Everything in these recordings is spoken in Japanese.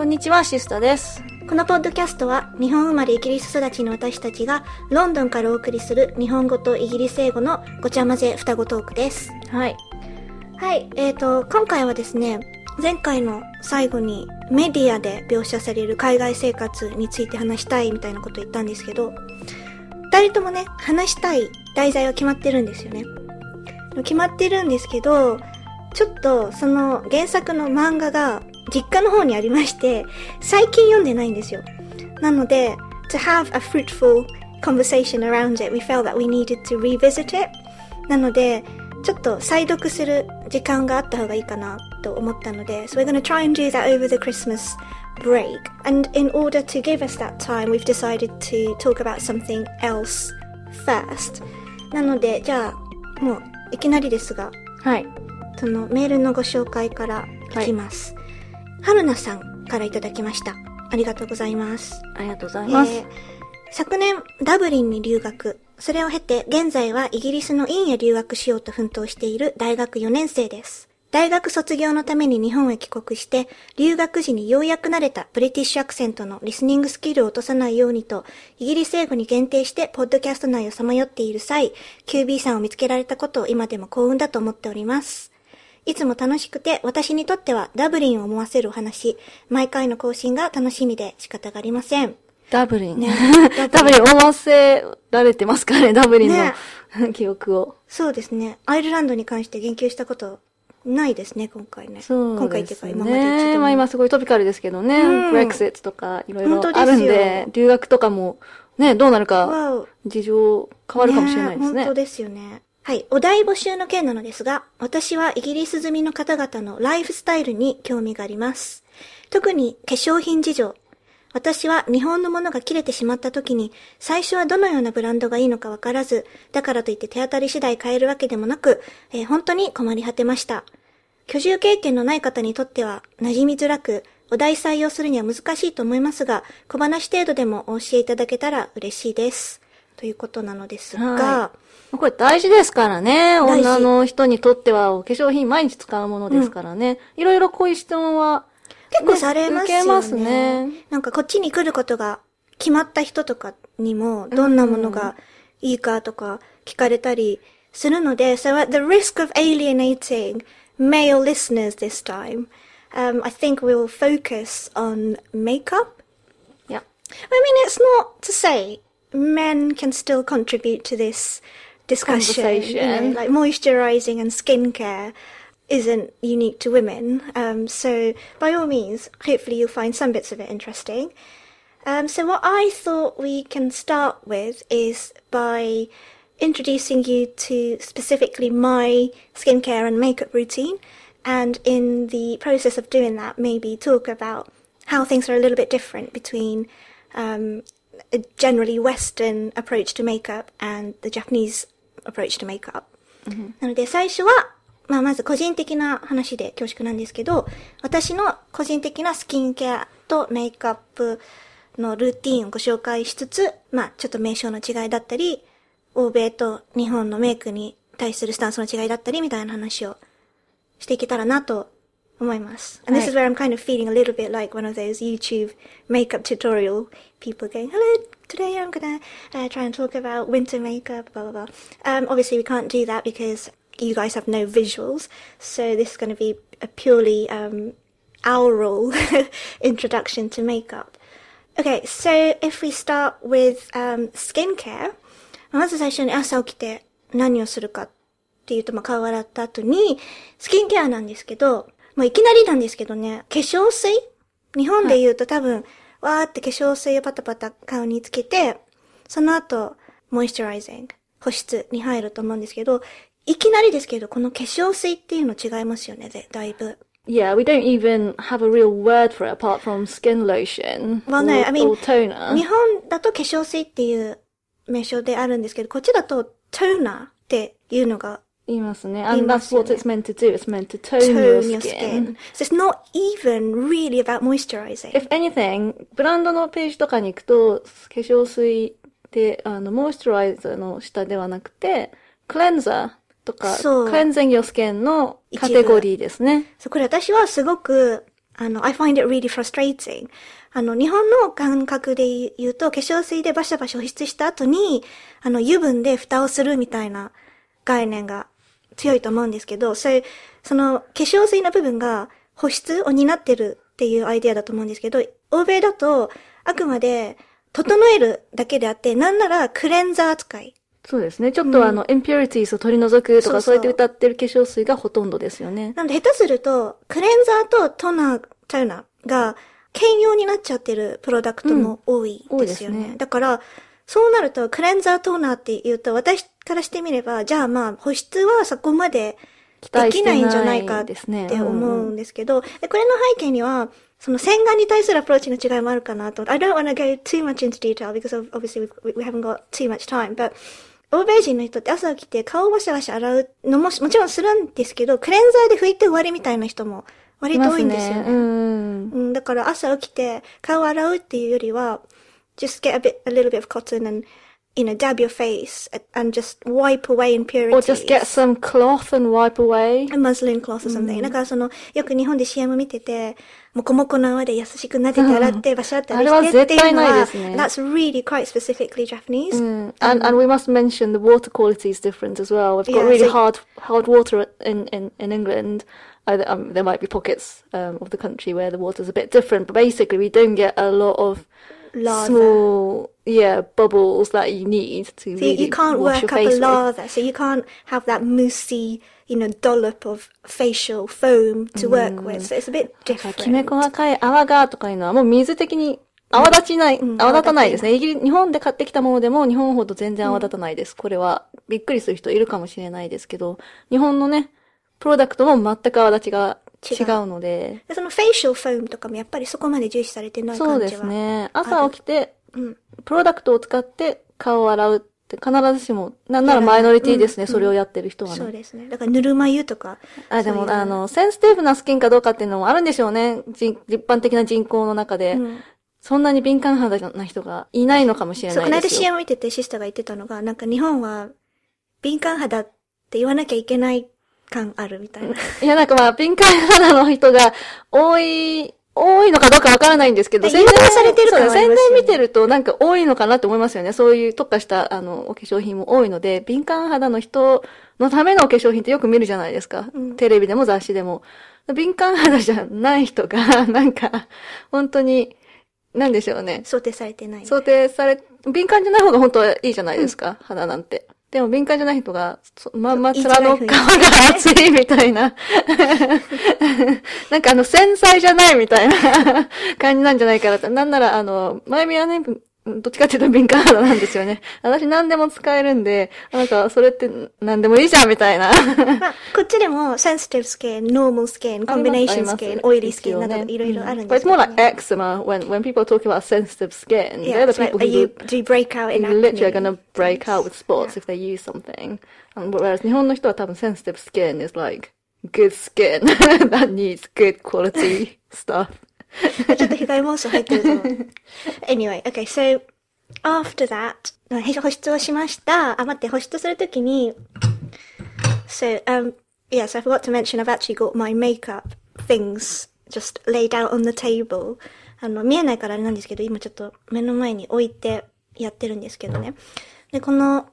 こんにちは、シスタです。このポッドキャストは日本生まれイギリス育ちの私たちがロンドンからお送りする日本語とイギリス英語のごちゃ混ぜ双子トークです。はい。はい、えーと、今回はですね、前回の最後にメディアで描写される海外生活について話したいみたいなことを言ったんですけど、二人ともね、話したい題材は決まってるんですよね。決まってるんですけど、ちょっとその原作の漫画が実家の方にありまして、最近読んでないんですよ。なので、to have a fruitful conversation around it, we felt that we needed to revisit it. なので、ちょっと再読する時間があった方がいいかなと思ったので、so we're gonna try and do that over the Christmas break. And in order to give us that time, we've decided to talk about something else first. なので、じゃあ、もういきなりですが、はい。そのメールのご紹介からいきます。はるなさんからいただきました。ありがとうございます。ありがとうございます。えー昨年ダブリンに留学。それを経て現在はイギリスの院へ留学しようと奮闘している大学4年生です。大学卒業のために日本へ帰国して、留学時にようやく慣れたブリティッシュアクセントのリスニングスキルを落とさないようにと、イギリス英語に限定してポッドキャスト内をさまよっている際、QB さんを見つけられたことを今でも幸運だと思っております。いつも楽しくて、私にとってはダブリンを思わせるお話、毎回の更新が楽しみで仕方がありません。ダブリン。ね ダブリン思わせられてますかね、ダブリンねの記憶を。そうですね。アイルランドに関して言及したことないですね、今回ね。そう今回っていうか今まで一度まあ今すごいトピカルですけどね。うんブレクセットとかいろいろあるんで、留学とかもね、どうなるか事情変わるかもしれないですね。本当ですよね。はい。お題募集の件なのですが、私はイギリス済みの方々のライフスタイルに興味があります。特に化粧品事情。私は日本のものが切れてしまった時に、最初はどのようなブランドがいいのかわからず、だからといって手当たり次第買えるわけでもなく、えー本当に困り果てました。居住経験のない方にとっては馴染みづらく、お題採用するには難しいと思いますが、小話程度でもお教えいただけたら嬉しいです。ということなのですが、はこれ大事ですからね。女の人にとってはお化粧品毎日使うものですからね。いろいろこういう質問は、結構されますよね。ますね。なんかこっちに来ることが決まった人とかにも、どんなものがいいかとか聞かれたりするので、so at the risk of alienating male listeners this time, um, I think we'll focus on makeup. いや、I mean, it's not to say men can still contribute to this discussion. You know, like moisturizing and skincare isn't unique to women. Um, so by all means, hopefully you'll find some bits of it interesting. Um, so what I thought we can start with is by introducing you to specifically my skincare and makeup routine. And in the process of doing that, maybe talk about how things are a little bit different between um, generally Western approach to makeup and the Japanese approach to makeup. なので最初は、まあまず個人的な話で恐縮なんですけど、私の個人的なスキンケアとメイクアップのルーティンをご紹介しつつ、まあちょっと名称の違いだったり、欧米と日本のメイクに対するスタンスの違いだったりみたいな話をしていけたらなと 思います。And this はい is where I'm kind of feeling a little bit like one of those YouTube makeup tutorial people going, hello, today I'm gonna uh, try and talk about winter makeup, blah, blah, blah. Um, obviously we can't do that because you guys have no visuals. So this is going to be a purely, um, oral introduction to makeup. Okay, so if we start with, um, skincare, まず最初に朝起きて何をするかっていうと、まあ、顔洗った後に、スキンケアなんですけど、 もういきなりなんですけどね、化粧水？日本で言うと多分、わーって化粧水をパタパタ顔につけて、その後、モイスチャライジング、保湿に入ると思うんですけど、いきなりですけど、この化粧水っていうの違いますよね、でだいぶ。Yeah, we don't even have a real word for it apart from skin lotion Well, no, or, I mean, or toner. 日本だと化粧水っていう名称であるんですけど、こっちだとトーナーっていうのが言いますね。言 And いま that's what it's meant to do. It's meant to tone, tone your your skin. skin. So it's not even really about moisturizing. If anything, ブランドのページとかに行くと、化粧水って、あの、モイスチュライザーの下ではなくて、クレンザーとか、クレンゼン your skin のカテゴリーですね。そうこれ私はすごくあの、I find it really frustrating. あの、日本の感覚で言うと、化粧水でバシャバシャ保湿した後に、あの、油分で蓋をするみたいな概念が強いと思うんですけど、そういう、その、化粧水の部分が保湿を担ってるっていうアイデアだと思うんですけど、欧米だと、あくまで、整えるだけであって、なんならクレンザー扱い。そうですね。ちょっとあの、impurities を取り除くとか、そうやって歌ってる化粧水がほとんどですよね。なので下手すると、クレンザーとトナー、トーナーが兼用になっちゃってるプロダクトも多いですよね。ですねだから、そうなると、クレンザートーナーって言うと、私からしてみれば、じゃあまあ、保湿はそこまで期できないんじゃないかって思うんうんうんですけど、でこれの背景には、その洗顔に対するアプローチの違いもあるかなと。I don't want to go too much into detail because obviously we, we haven't got too much time, but 欧米人の人って朝起きて顔をワシャワシャ洗うのももちろんするんですけど、クレンザーで拭いて終わりみたいな人も割と多いんですよね。ねうん。うん、だから朝起きて顔を洗うっていうよりは、just get a bit, a little bit of cotton and, you know, dab your face and just wipe away impurities. Or just get some cloth and wipe away. a muslin cloth or something. だからその、よく日本で CM 見てて、もこもこの泡で優しくなでて洗って、バシャってあれは洗ってっていうのは、絶対ないですね that's really quite specifically Japanese. Mm. And, and we must mention the water quality is different as well. We've got Yeah, really so- hard hard water in, in, in England. Uh, um, there might be pockets um, of the country where the water's a bit different, but basically we don't get a lot of Lather. small, yeah, bubbles that you need to So you, really you can't wash work up a face with. lather, so you can't have that moussey, you know, dollop of facial foam to work with. So it's a bit きめ different. 細かい泡がとかいうのはもう水的に泡立ちない、うん泡立たないですね。イギリ日本で買ってきたものでも日本ほど全然泡立たないです。これはびっくりする人いるかもしれないですけど、日本のね、プロダクトも全く泡立ちが違うので、でそのフェイシャルフォームとかもやっぱりそこまで重視されてないそう感じは。ですね。朝起きて、うん。プロダクトを使って顔を洗うって必ずしも、なんならマイノリティですね、うんそれをやってる人はね。そうですね。だからぬるま湯とか。あ、でも、あの、センシティブなスキンかどうかっていうのもあるんでしょうね。人一般的な人口の中で。うんそんなに敏感肌な人がいないのかもしれそう、この間ないですよ。CM 見ててシスターが言ってたのが、なんか日本は敏感肌って言わなきゃいけない感あるみたいな。いや、なんかまあ、敏感肌の人が多い、多いのかどうかわからないんですけど、誘導されてる感はあり宣伝見てるとなんか多いのかなって思いますよね。そういう特化した、あの、お化粧品も多いので、敏感肌の人のためのお化粧品ってよく見るじゃないですか。うんテレビでも雑誌でも。敏感肌じゃない人が、なんか、本当に、なんでしょうね。想定されてない。想定され、敏感じゃない方が本当はいいじゃないですか、肌なんて。でも敏感じゃない人が、そまんま面の皮が厚 いみたいな。なんかあの、繊細じゃないみたいな感じなんじゃないかなと。なんならあの、前見はね、どっちかっていうと敏感肌なんですよね。私何でも使えるんで、なんかそれって何でもいいじゃんみたいな。まあ、こっちでも、センシティブスキン、ノーマルスキン、コンビネーションスキン、オイリースキンなどいろいろあるん But です it's more like eczema when, when people are talking about sensitive skin. Yeah, they're the people are who you, do you break out in You're literally acne? gonna break out with spots if they use something. And whereas 日本の人は多分 sensitive skin is like good skin that needs good quality stuff. ちょっと被害妄想入ってると思う。anyway, okay, so, after that, 保湿をしました。あ、待って、保湿するときに、so, um, yes, I forgot to mention I've actually got my makeup things just laid out on the table. あの、見えないからあれなんですけど、今ちょっと目の前に置いてやってるんですけどね。で、この、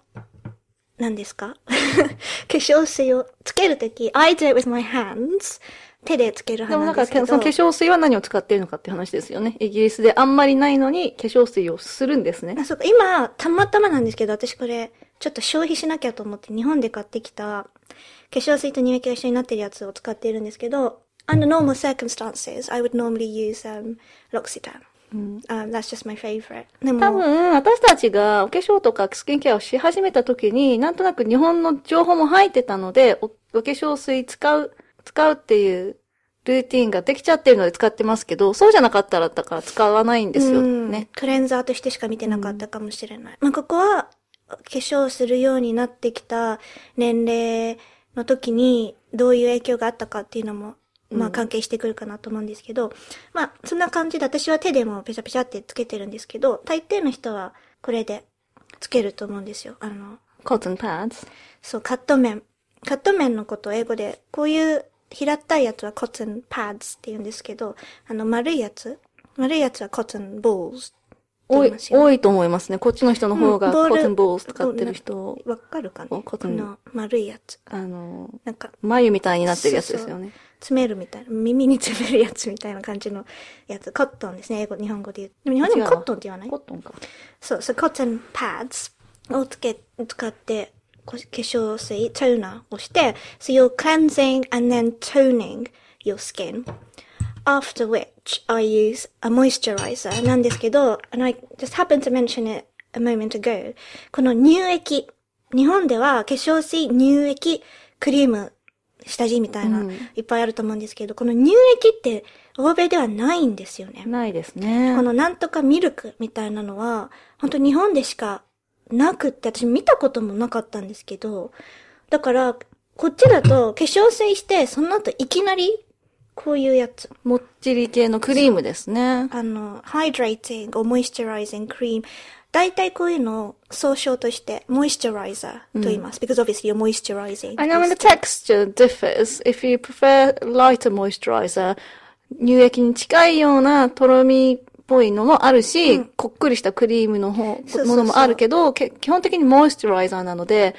何ですか化粧水をつけるとき、I do it with my hands. 手でつけるでもなんか、派なんですけど。その化粧水は何を使っているのかって話ですよね。イギリスであんまりないのに化粧水をするんですねあ、。そうか、今、たまたまなんですけど、私これ、ちょっと消費しなきゃと思って日本で買ってきた、化粧水と乳液が一緒になってるやつを使っているんですけど、under normal circumstances, I would normally use, um, L'Occitane. Um, that's just my favorite. でも、多分、私たちがお化粧とかスキンケアをし始めた時に、なんとなく日本の情報も入ってたので、おお化粧水使う、使うっていうルーティンができちゃってるので使ってますけど、そうじゃなかったらだから使わないんですようんね。クレンザーとしてしか見てなかったかもしれない。まあ、ここは、化粧するようになってきた年齢の時に、どういう影響があったかっていうのも、まあ、関係してくるかなと思うんですけど、まあ、そんな感じで私は手でもペチャペチャってつけてるんですけど、大抵の人はこれでつけると思うんですよ。あの、cotton pads. そう、カット面。カット面のことを英語で、こういう平たいやつは cotton pads って言うんですけど、あの、丸いやつ？丸いやつは cotton balls 多い言います、よ多いと思いますね。こっちの人の方がコットンボール使ってる人、わかるかな？おこ cotton の丸いやつ。あの、なんか、眉みたいになってるやつですよね。詰めるみたいな、耳に詰めるやつみたいな感じのやつ。コットンですね、英語、日本語で言う。でも日本でもコットンって言わない？コットンか。そう、そう、コットンパッドをつけ、使って、化粧水、トーナーをして、so you're cleansing and then toning your skin. After which I use a moisturizer なんですけど、and I just happened to mention it a moment ago. この乳液。日本では化粧水、乳液、クリーム、下地みたいな、うんいっぱいあると思うんですけど、この乳液って欧米ではないんですよね。ないですね。このなんとかミルクみたいなのは、本当日本でしかなくって、私見たこともなかったんですけど、だから、こっちだと化粧水して、その後いきなり、こういうやつ。もっちり系のクリームですね。あの、hydrating or moisturizing cream。大体こういうのを総称として moisturizer と言います。because obviously you're moisturizing. I know when the texture differs, if you prefer lighter moisturizer, 乳液に近いようなとろみっぽいのもあるし、こっくりしたクリームの方、ものもあるけど、け基本的にモイスチュライザーなので、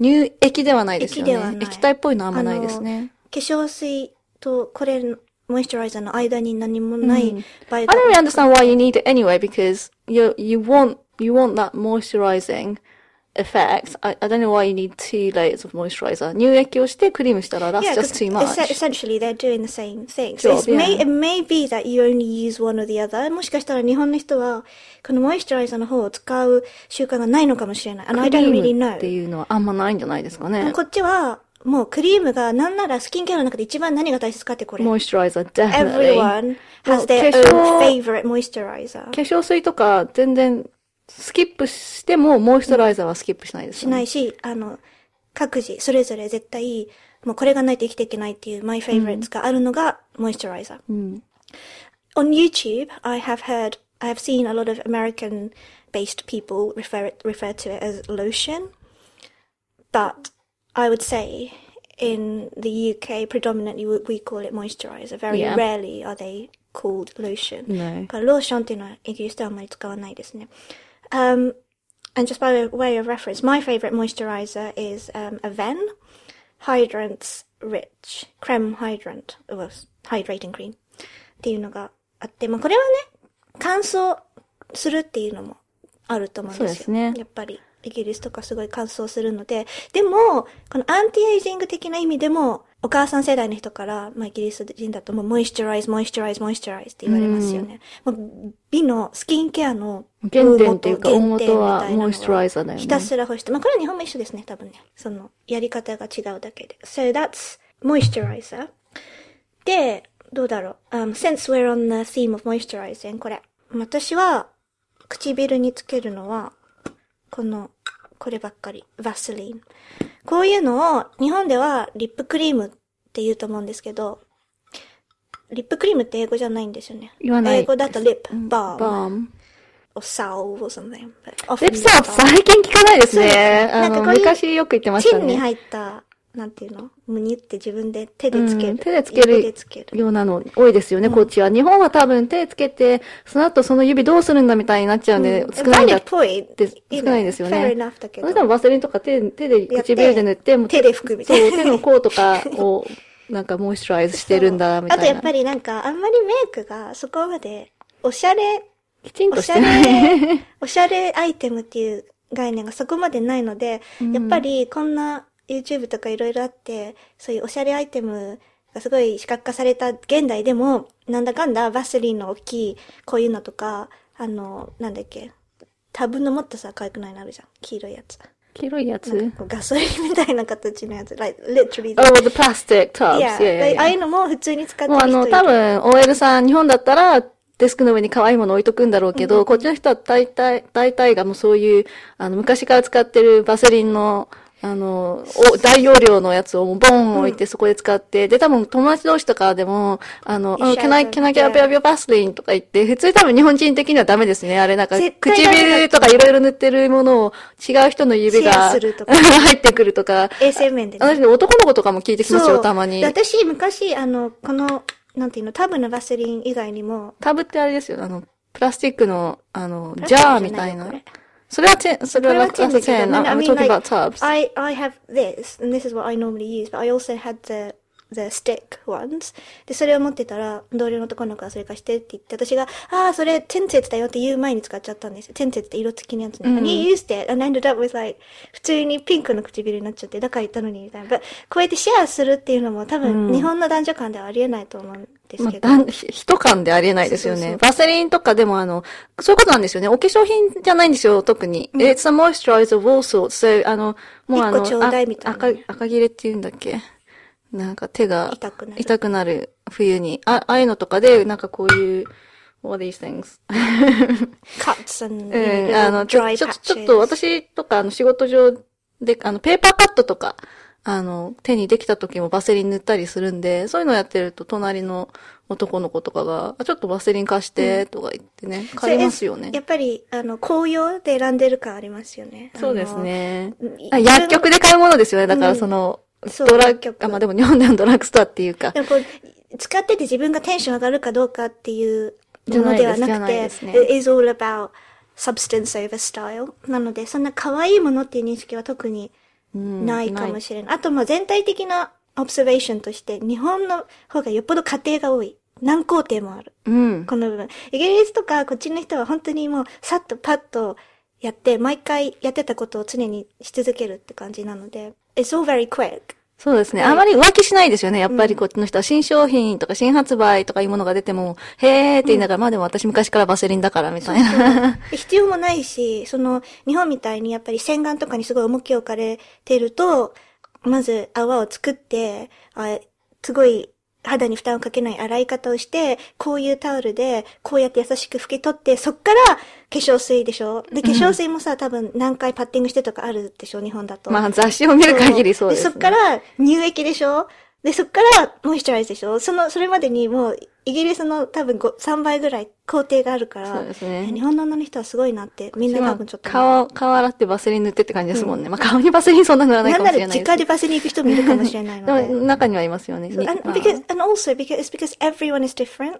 乳液ではないですよね。液ではない液体っぽいのはあんまないですね。化粧水とこれ、モイスチュライザーの間に何もない場合 I が don't really understand why you need it anyway because you you want you want that moisturizing effect. I, I don't know why you need two layers of moisturizer. 乳液をしてクリームしたら that's Yeah, just too much. es- essentially they're doing the same thing. So Job, it's may, yeah. it may be that you only use one or the other. もしかしたら日本の人は、このモイスチュライザーの方を使う習慣がないのかもしれない。And I ク don't リ really know. っていうのはあんまないんじゃないですかね。こっちは、もうクリームが、なんならスキンケアの中で一番何が大切かってこれ。moisturizer definitely. Everyone has もう their 化粧 own favorite moisturizer. 化粧水とか全然スキップしてもモイスチュライザーはスキップしないですね。ないし、あの、各自、それぞれ絶対、もうこれがないと生きていけないっていう my favorites があるのが、モイスチュライザー。うん。On YouTube, I have heard, I have seen a lot of American based people refer it, refer to it as lotion. But I would say in the UK, predominantly we call it moisturizer. Very Yeah. rarely are they called lotion. No. ローションっていうのはイギリスではあんまり使わないですね。Um, and just by way of reference, my favorite moisturizer is um, Aven Hydrant's Rich Creme Hydrant, well, hydrating cream っていうのがあって、まあこれはね、乾燥するっていうのもあると思うんですよ。そうですねやっぱりイギリスとかすごい乾燥するので、でも、このアンティエイジング的な意味でも、お母さん世代の人から、まあイギリス人だともうモイスチュライズ、モイスチュライズ、モイスチュライズって言われますよね。もう美のスキンケアの原点っていうか大元は原点みたいなのモイスチュライザーだよねひたすら干して。まあこれは日本も一緒ですね、多分ね。その、やり方が違うだけで。So that's moisturizer. で、どうだろう。Um, since we're on the theme of moisturizing, これ。私は、唇につけるのは、この、こればっかり。バスリン。こういうのを、日本ではリップクリームって言うと思うんですけど、リップクリームって英語じゃないんですよね。言わない英語だとリップ、バーム、balm. or salve or something. But リ often ップサー最近聞かないですね。あの、なんかこう昔よく言ってましたね。チンに入った、なんていうの？むにって自分で手でつける。うん手でつけ指るでつける。ようなの多いですよね、こっちは。日本は多分手つけて、その後その指どうするんだみたいになっちゃうんで、少ないんだっ point て、少ないですよね。fair enough だけどそれでもバセリンとか手手で唇で塗って、もう手で拭くみたいなそう、手の甲とかを、なんかモイスチュライズしてるんだ、みたいな。あとやっぱりなんか、あんまりメイクがそこまで、おしゃれ、きちんおしゃとしてない。れ、おしゃれアイテムっていう概念がそこまでないので、やっぱりこんな YouTube とかいろいろあって、そういうおしゃれアイテムがすごい視覚化された現代でも、なんだかんだバスリンの大きいこういうのとか、あの、なんだっけ、タブのもっとさ、可愛くないのあるじゃん。黄色いやつ。黄色いやつ？ガソリンみたいな形のやつ。like, literally. Oh, the plastic tubs. yeah, Yeah, yeah, ああ yeah. いうのも普通に使ってもうあの、る人いる多分、OL さん、日本だったら、デスクの上に可愛いもの置いとくんだろうけど、こっちの人は大体、大体がもうそういう、あの、昔から使ってるバセリンのあの、お大容量のやつをボン置いてそこで使って、で、多分友達同士とかでも、あの、一緒 can I, に can I get a bit of your Vaseline? とか言って、普通多分日本人的にはダメですね。あれなんか、唇とかいろいろ塗ってるものを違う人の指が 入ってくるとか。衛生面でね。私ね、男の子とかも聞いてきますよ、たまにで。私、昔、あの、この、なんていうの、タブのバセリン以外にも、タブってあれですよ、あの、プラスチックの、あの、ジャーみたいなじゃないよこれ。それはチェン、それはなんか、これはチェンだけど10 I'm I mean, talking like, about tubs. I, I have this, and this is what I normally use, but I also had the, the stick ones. で、それを持ってたら、同僚の男の子がそれ貸してって言って、私が、ああ、それ、テンテツだよって言う前に使っちゃったんですよ。テンテツって色付きのやつね。and he used it, and ended up with like, 普通にピンクの唇になっちゃって、だから言ったのに、みたいな。But こうやってシェアするっていうのも多分、日本の男女間ではありえないと思うんですまあ、けど。だんひ人感でありえないですよね。そうそうそうバセリンとかでもあの、そういうことなんですよね。お化粧品じゃないんですよ、特に。It's a moisturizer of all sorts. So, あの、もうあの、赤、赤切れって言うんだっけ？なんか手が痛くなる痛くなる冬に。あ、ああいうのとかで、なんかこういう、what these things? cuts and, うん、あの、ちょ、ちょっと、ちょっ.と私とか、あの、仕事上で、あの、ペーパーカットとか、あの、手にできた時もバセリン塗ったりするんで、そういうのやってると、隣の男の子とかが、あちょっとバセリン貸して、とか言ってね、借りますよねや。っぱり、あの、紅葉で選んでる感ありますよね。そうですね薬局で買うものですよね。だからその、そうドラッグ、あ、まあでも日本でのドラッグストアっていうかこう、使ってて自分がテンション上がるかどうかっていうものではなくて、ないですじゃ it is all about substance over style. なので、そんな可愛いものっていう認識は特にうんないかもしれない。あと、まあ全体的な observation として、日本の方がよっぽど家庭が多い。何工程もある。うん。この部分。イギリスとかこっちの人は本当にもうさっとパッとやって、毎回やってたことを常にし続けるって感じなので、it's all very quick. そうですね。はいあまり浮気しないですよね。やっぱりこっちの人は新商品とか新発売とかいうものが出ても、へーって言いながら、まあでも私昔からバセリンだからみたいな。必要もないし、その、日本みたいにやっぱり洗顔とかにすごい重きを置かれてると、まず泡を作って、あすごい肌に負担をかけない洗い方をして、こういうタオルで、こうやって優しく拭き取って、そっから化粧水でしょ？で、化粧水もさ、多分何回パッティングしてとかあるでしょ？日本だと。まあ雑誌を見る限りそうです、ね。そっから乳液でしょ？で、そっからモイスチャライズでしょ？その、それまでにもう、イギリスの多分5 3倍ぐらい工程があるから、そうですね日本の女の人はすごいなって、みんな多分ちょっと。顔、顔洗ってバセリン塗ってって感じですもんね。まあ顔にバセリンそんな塗らないなんならかもしれないです実家でバスに行く人もいるかもしれないので。でも中にはいますよね。に And, まあ because, and also because, it's because everyone is different. や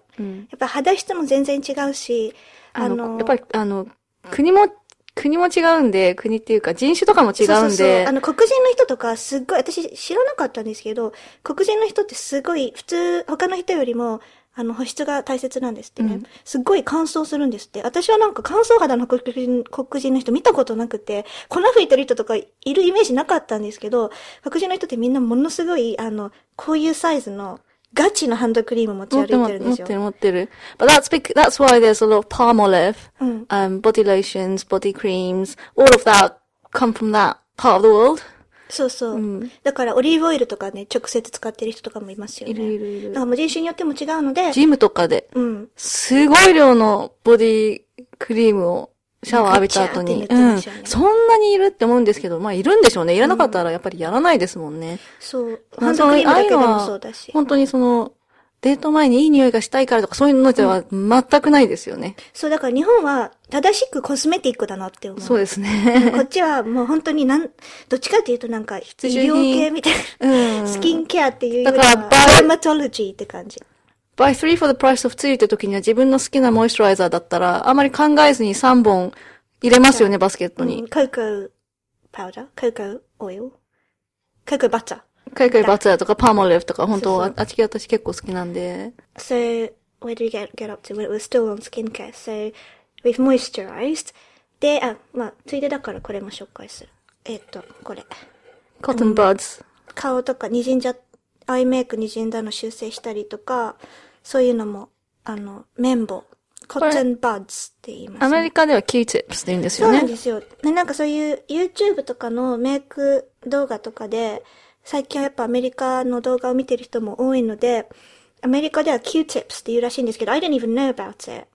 っぱ肌質も全然違うし、あの、やっぱり、あの、国も、国も違うんで、国っていうか人種とかも違うんで、そうそうそうあの、黒人の人とか、すっごい、私知らなかったんですけど、黒人の人ってすごい、普通、他の人よりも、あの、保湿が大切なんですってね。すっごい乾燥するんですって。私はなんか乾燥肌の黒人黒人の人見たことなくて、粉吹いてる人とかいるイメージなかったんですけど、黒人の人ってみんなものすごい、あの、こういうサイズの、ガチのハンドクリーム持ち歩いてるんですよ持って。る持ってる。But that's big, that's why there's a lot of palm olive, うん。um, body lotions, body creams, all of that come from that part of the world. そうそう。んだから、オリーブオイルとかね、直接使ってる人とかもいますよね。いるいるいるだからもう人種によっても違うので、ジムとかで、うん。すごい量のボディクリームをシャワー浴びた後に、ねうん。そんなにいるって思うんですけど、まあいるんでしょうね。いらなかったらやっぱりやらないですもんね。そう。まあハンドクリームだけでもそうだし。本当にその、デート前にいい匂いがしたいからとかそういうのでは全くないですよね。そう、だから日本は正しくコスメティックだなって思う。そうですね。こっちはもう本当になん、どっちかっていうとなんか、医需品療系みたいな、うんスキンケアっていうよりだからは、バイダーマトロジーって感じ。buy three for the price of two って時には自分の好きなモイスチャライザーだったら、あまり考えずに3本入れますよね、バスケットに。ココパウダー？ココオイル？ココバター？カイカイバツヤとかパーモレフとか、本当そうそうああっち系私結構好きなんで。So, where did we get, get up to? Well, it was still on skincare. So, we've moisturized. で、あ、まあ、ついでだからこれも紹介する。えっと、これ。コットンバッズ。顔とか滲んじゃ、アイメイク滲んだの修正したりとか、そういうのも、あの、綿棒。コットンバッズって言います、ね。アメリカでは Q-tips って言うんですそうよね。なんですよ。で、なんかそういう YouTube とかのメイク動画とかで、最近はやっぱアメリカの動画を見てる人も多いので、アメリカでは Q-tips って言うらしいんですけど、I didn't even know about it.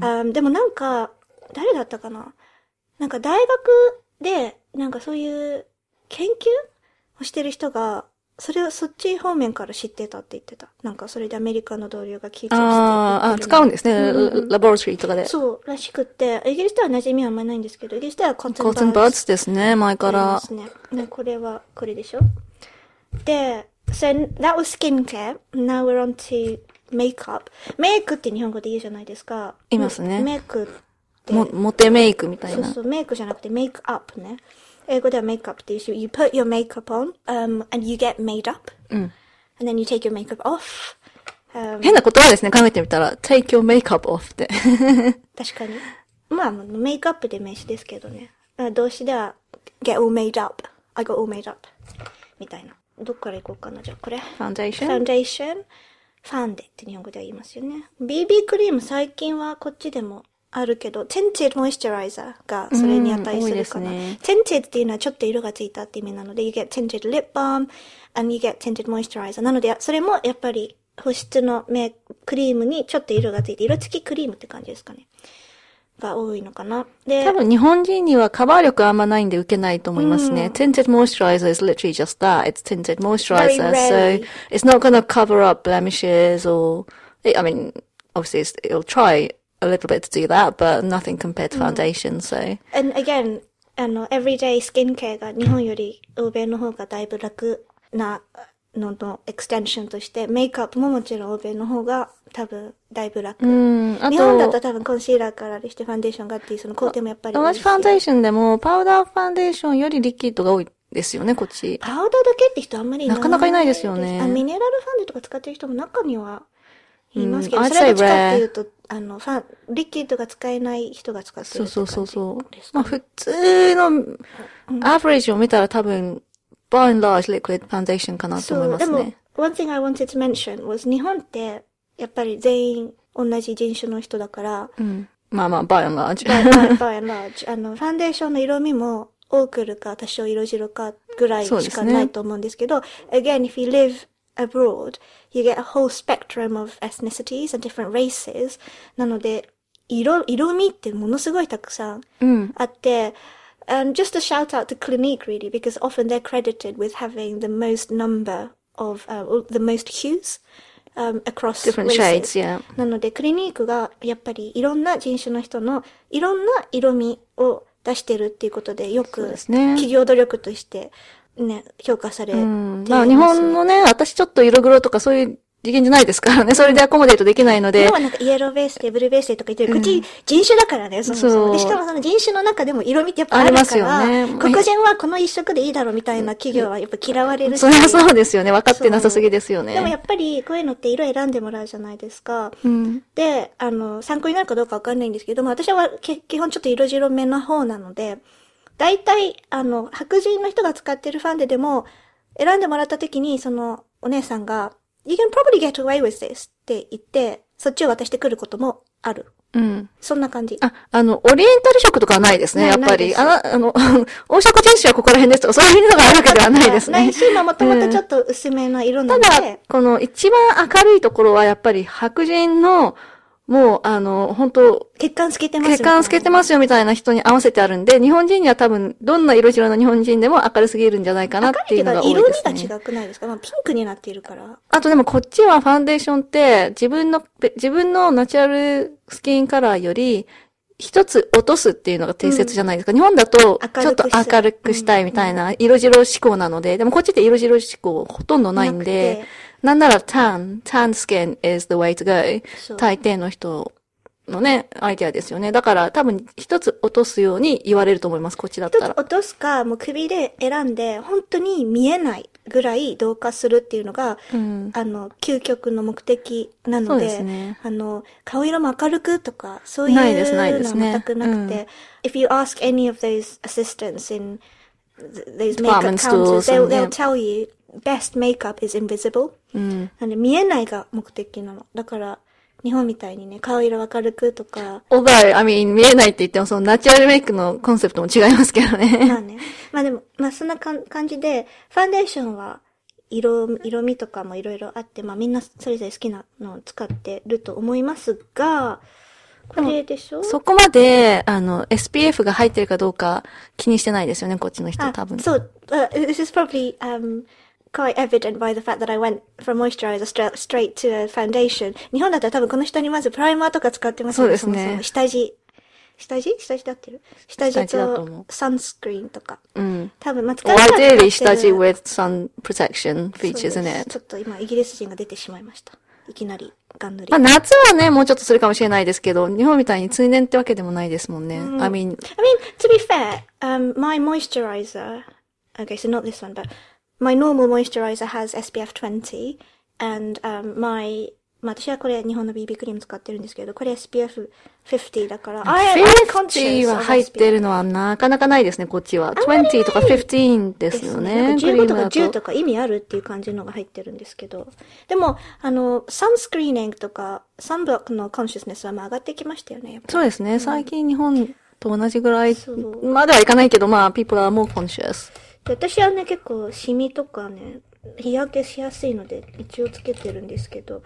あでもなんか、誰だったかな？なんか大学で、なんかそういう研究をしてる人が、それをそっち方面から知ってたって言ってた。なんかそれでアメリカの同僚が聞いてあーあ、使うんですね。うんうんラボラトリーとかで。そう、らしくって、イギリスでは馴染みはあんまりないんですけど、イギリスではコットンコートンバーツですね、前から。すね。ね、これは、これでしょ？で、so that was skincare. Now we're on to makeup. メイクって日本語で言うじゃないですか。言いますねメイクって。も、モテメイクみたいな。そうそう、メイクじゃなくてメイクアップね。英語ではメイクアップって言うし、you put your makeup on, um, and you get made up. うん。And then you take your makeup off. Um, 変な言葉ですね、考えてみたら。take your makeup off って。確かに。まあ、メイクアップで名詞ですけどね。あ動詞では、get all made up. I got all made up. みたいな。どっから行こうかな。じゃあ、これ。ファンデーシフョン？ァンデーション？ファンデって日本語では言いますよね。BB クリーム最近はこっちでもあるけど、tinted moisturizer がそれに値するかな。うん多いで tinted っていうのはちょっと色がついたって意味なので、you get tinted lip balm and you get tinted moisturizer. なので、それもやっぱり保湿のメクリームにちょっと色がついて、色付きクリームって感じですかね。が多いのかな。で、多分日本人にはカバー力あんまないんで受けないと思いますね。tinted moisturizer is literally just that. It's tinted moisturizer. So it's not going to cover up blemishes or, I mean, obviously it's, it'll try a little bit to do that, but nothing compared to foundation. So and again, あの、everyday skincare が日本より欧米の方がだいぶ楽なののエクステンションとして、メイクアップももちろん欧米の方が多分だいぶ楽。うん、あ日本だとと、多分コンシーラーからしてファンデーションがってその工程もやっぱり多同じファンデーションでも、パウダーファンデーションよりリキッドが多いですよね、こっち。パウダーだけって人あんまりいないなかなかいないですよねあ、ミネラルファンデとか使ってる人も中にはいますけど、うんそれはどっちかっていうと、あの、ファン、リキッドが使えない人が使ってるそうって感じそうそうそうまあ普通のアベレージを見たら多分、by and large liquid foundation かなと思いますそう、でもね。、one thing I wanted to mention was 日本って、やっぱり全員同じ人種の人だから、うん。まあまあ、by and large。 by, by, by and large、あの、ファンデーションの色味も、オークルか多少色白かぐらいしかそうですねないと思うんですけど、again, if you live abroad, you get a whole spectrum of ethnicities and different races. なので、色、色味ってものすごいたくさんうん。あって、and just a shout out to Clinique really, because often they're credited with having the most number of, uh, or the most hues Um, across different shades, yeah. なので、クリニックがやっぱりいろんな人種の人のいろんな色味を出してるっていうことで、よく企業努力としてね、評価されていうん。ます。まあ日本のね、私ちょっと色黒とかそういう次元じゃないですからね。それでアコモデートできないので日本。はなんかイエローベースでブルーベースでとか言ってる。こっち人種だからね、そもそそうも。で、しかもその人種の中でも色味ってやっぱあるかありますよら、ね黒人はこの一色でいいだろうみたいな企業はやっぱ嫌われるし。それはそうですよね。分かってなさすぎですよね。でもやっぱりこういうのって色選んでもらうじゃないですか。うん。で、あの、参考になるかどうかわかんないんですけども、私はけ基本ちょっと色白めな方なので、大体、あの、白人の人が使ってるファンデでも、選んでもらった時に、その、お姉さんが、You can probably get away with this って言って、そっちを渡してくることもある。うん。そんな感じ。あ、あの、オリエンタル色とかはないですね、やっぱり。あの、あの、黄色人種はここら辺ですとか、そういうのがあるわけではないですねない。し、まあもともとちょっと薄めな色なたので、だ、この一番明るいところはやっぱり白人の、もう、あの、本当血管透けてます血管透けてますよみたいな人に合わせてあるんで、日本人には多分、どんな色白の日本人でも明るすぎるんじゃないかなっていうのが多い色ですね。味が違くないですかまあピンクになっているから。あとでもこっちはファンデーションって、自分の、ぺ自分のナチュラルスキンカラーより、一つ落とすっていうのが定説じゃないですか。日本だと、ちょっと明るくしたいみたいな、色白志向なので、でもこっちって色白志向ほとんどないんなでなんなら tan, tan skin is the way to go. 大抵の人のね、アイデアですよね。だから多分一つ落とすように言われると思います、こっちだったら。一つ落とすか、もう首で選んで、本当に見えないぐらい同化するっていうのが、うん。あの、究極の目的なそうので、ですねあの、顔色も明るくとか、そういうのはね全くなくて、うん if you ask any of those assistants in th- those makeup counters, they'll, they'll tell you best makeup is invisible. うん。なんで見えないが目的なの。だから、日本みたいにね、顔色明るくとか、although, I mean, 見えないって言っても、そのナチュラルメイクのコンセプトも違いますけどね。まあね。まあでも、まあそんな感じで、ファンデーションは、色、色味とかもいろいろあって、まあみんなそれぞれ好きなのを使ってると思いますが、これでしょ？そこまで、あの、SPF が入ってるかどうか気にしてないですよね、こっちの人あ多分。そう、uh, this is probably um, quite evident by the fact that I went from moisturizer straight, to a foundation. 日本だったら多分この人にまずプライマーとか使ってますよね。そうですねもも下地。下地下地で合ってる下地と思うとサンスクリーンとか。うん。多分、まあ、使い方は ideally 下地 with sun protection features す in it. ちょっと今、イギリス人が出てしまいました。いきなり、ガン塗り。まあ夏はね、もうちょっとするかもしれないですけど、日本みたいに通年ってわけでもないですもんね。I mean, I mean, to be fair, um, my moisturizer, okay, so not this one, but my normal moisturizer has SPF 20, and um, my, まあ私はこれ日本の BB クリーム使ってるんですけど、これ SPF 50だから、I am 50 conscious は入ってるのはなかなかないですね、こっちは。20とか15ですよね。なんか15とかクリームだ10とか意味あるっていう感じのが入ってるんですけど。でも、あの、サンスクリーニングとか、サンブロックのコンシャスネスはまあ上がってきましたよね。そうですね。最近日本と同じぐらいまではいかないけど、まあ、people are more conscious. で私はね、結構シミとかね、日焼けしやすいので一応つけてるんですけど。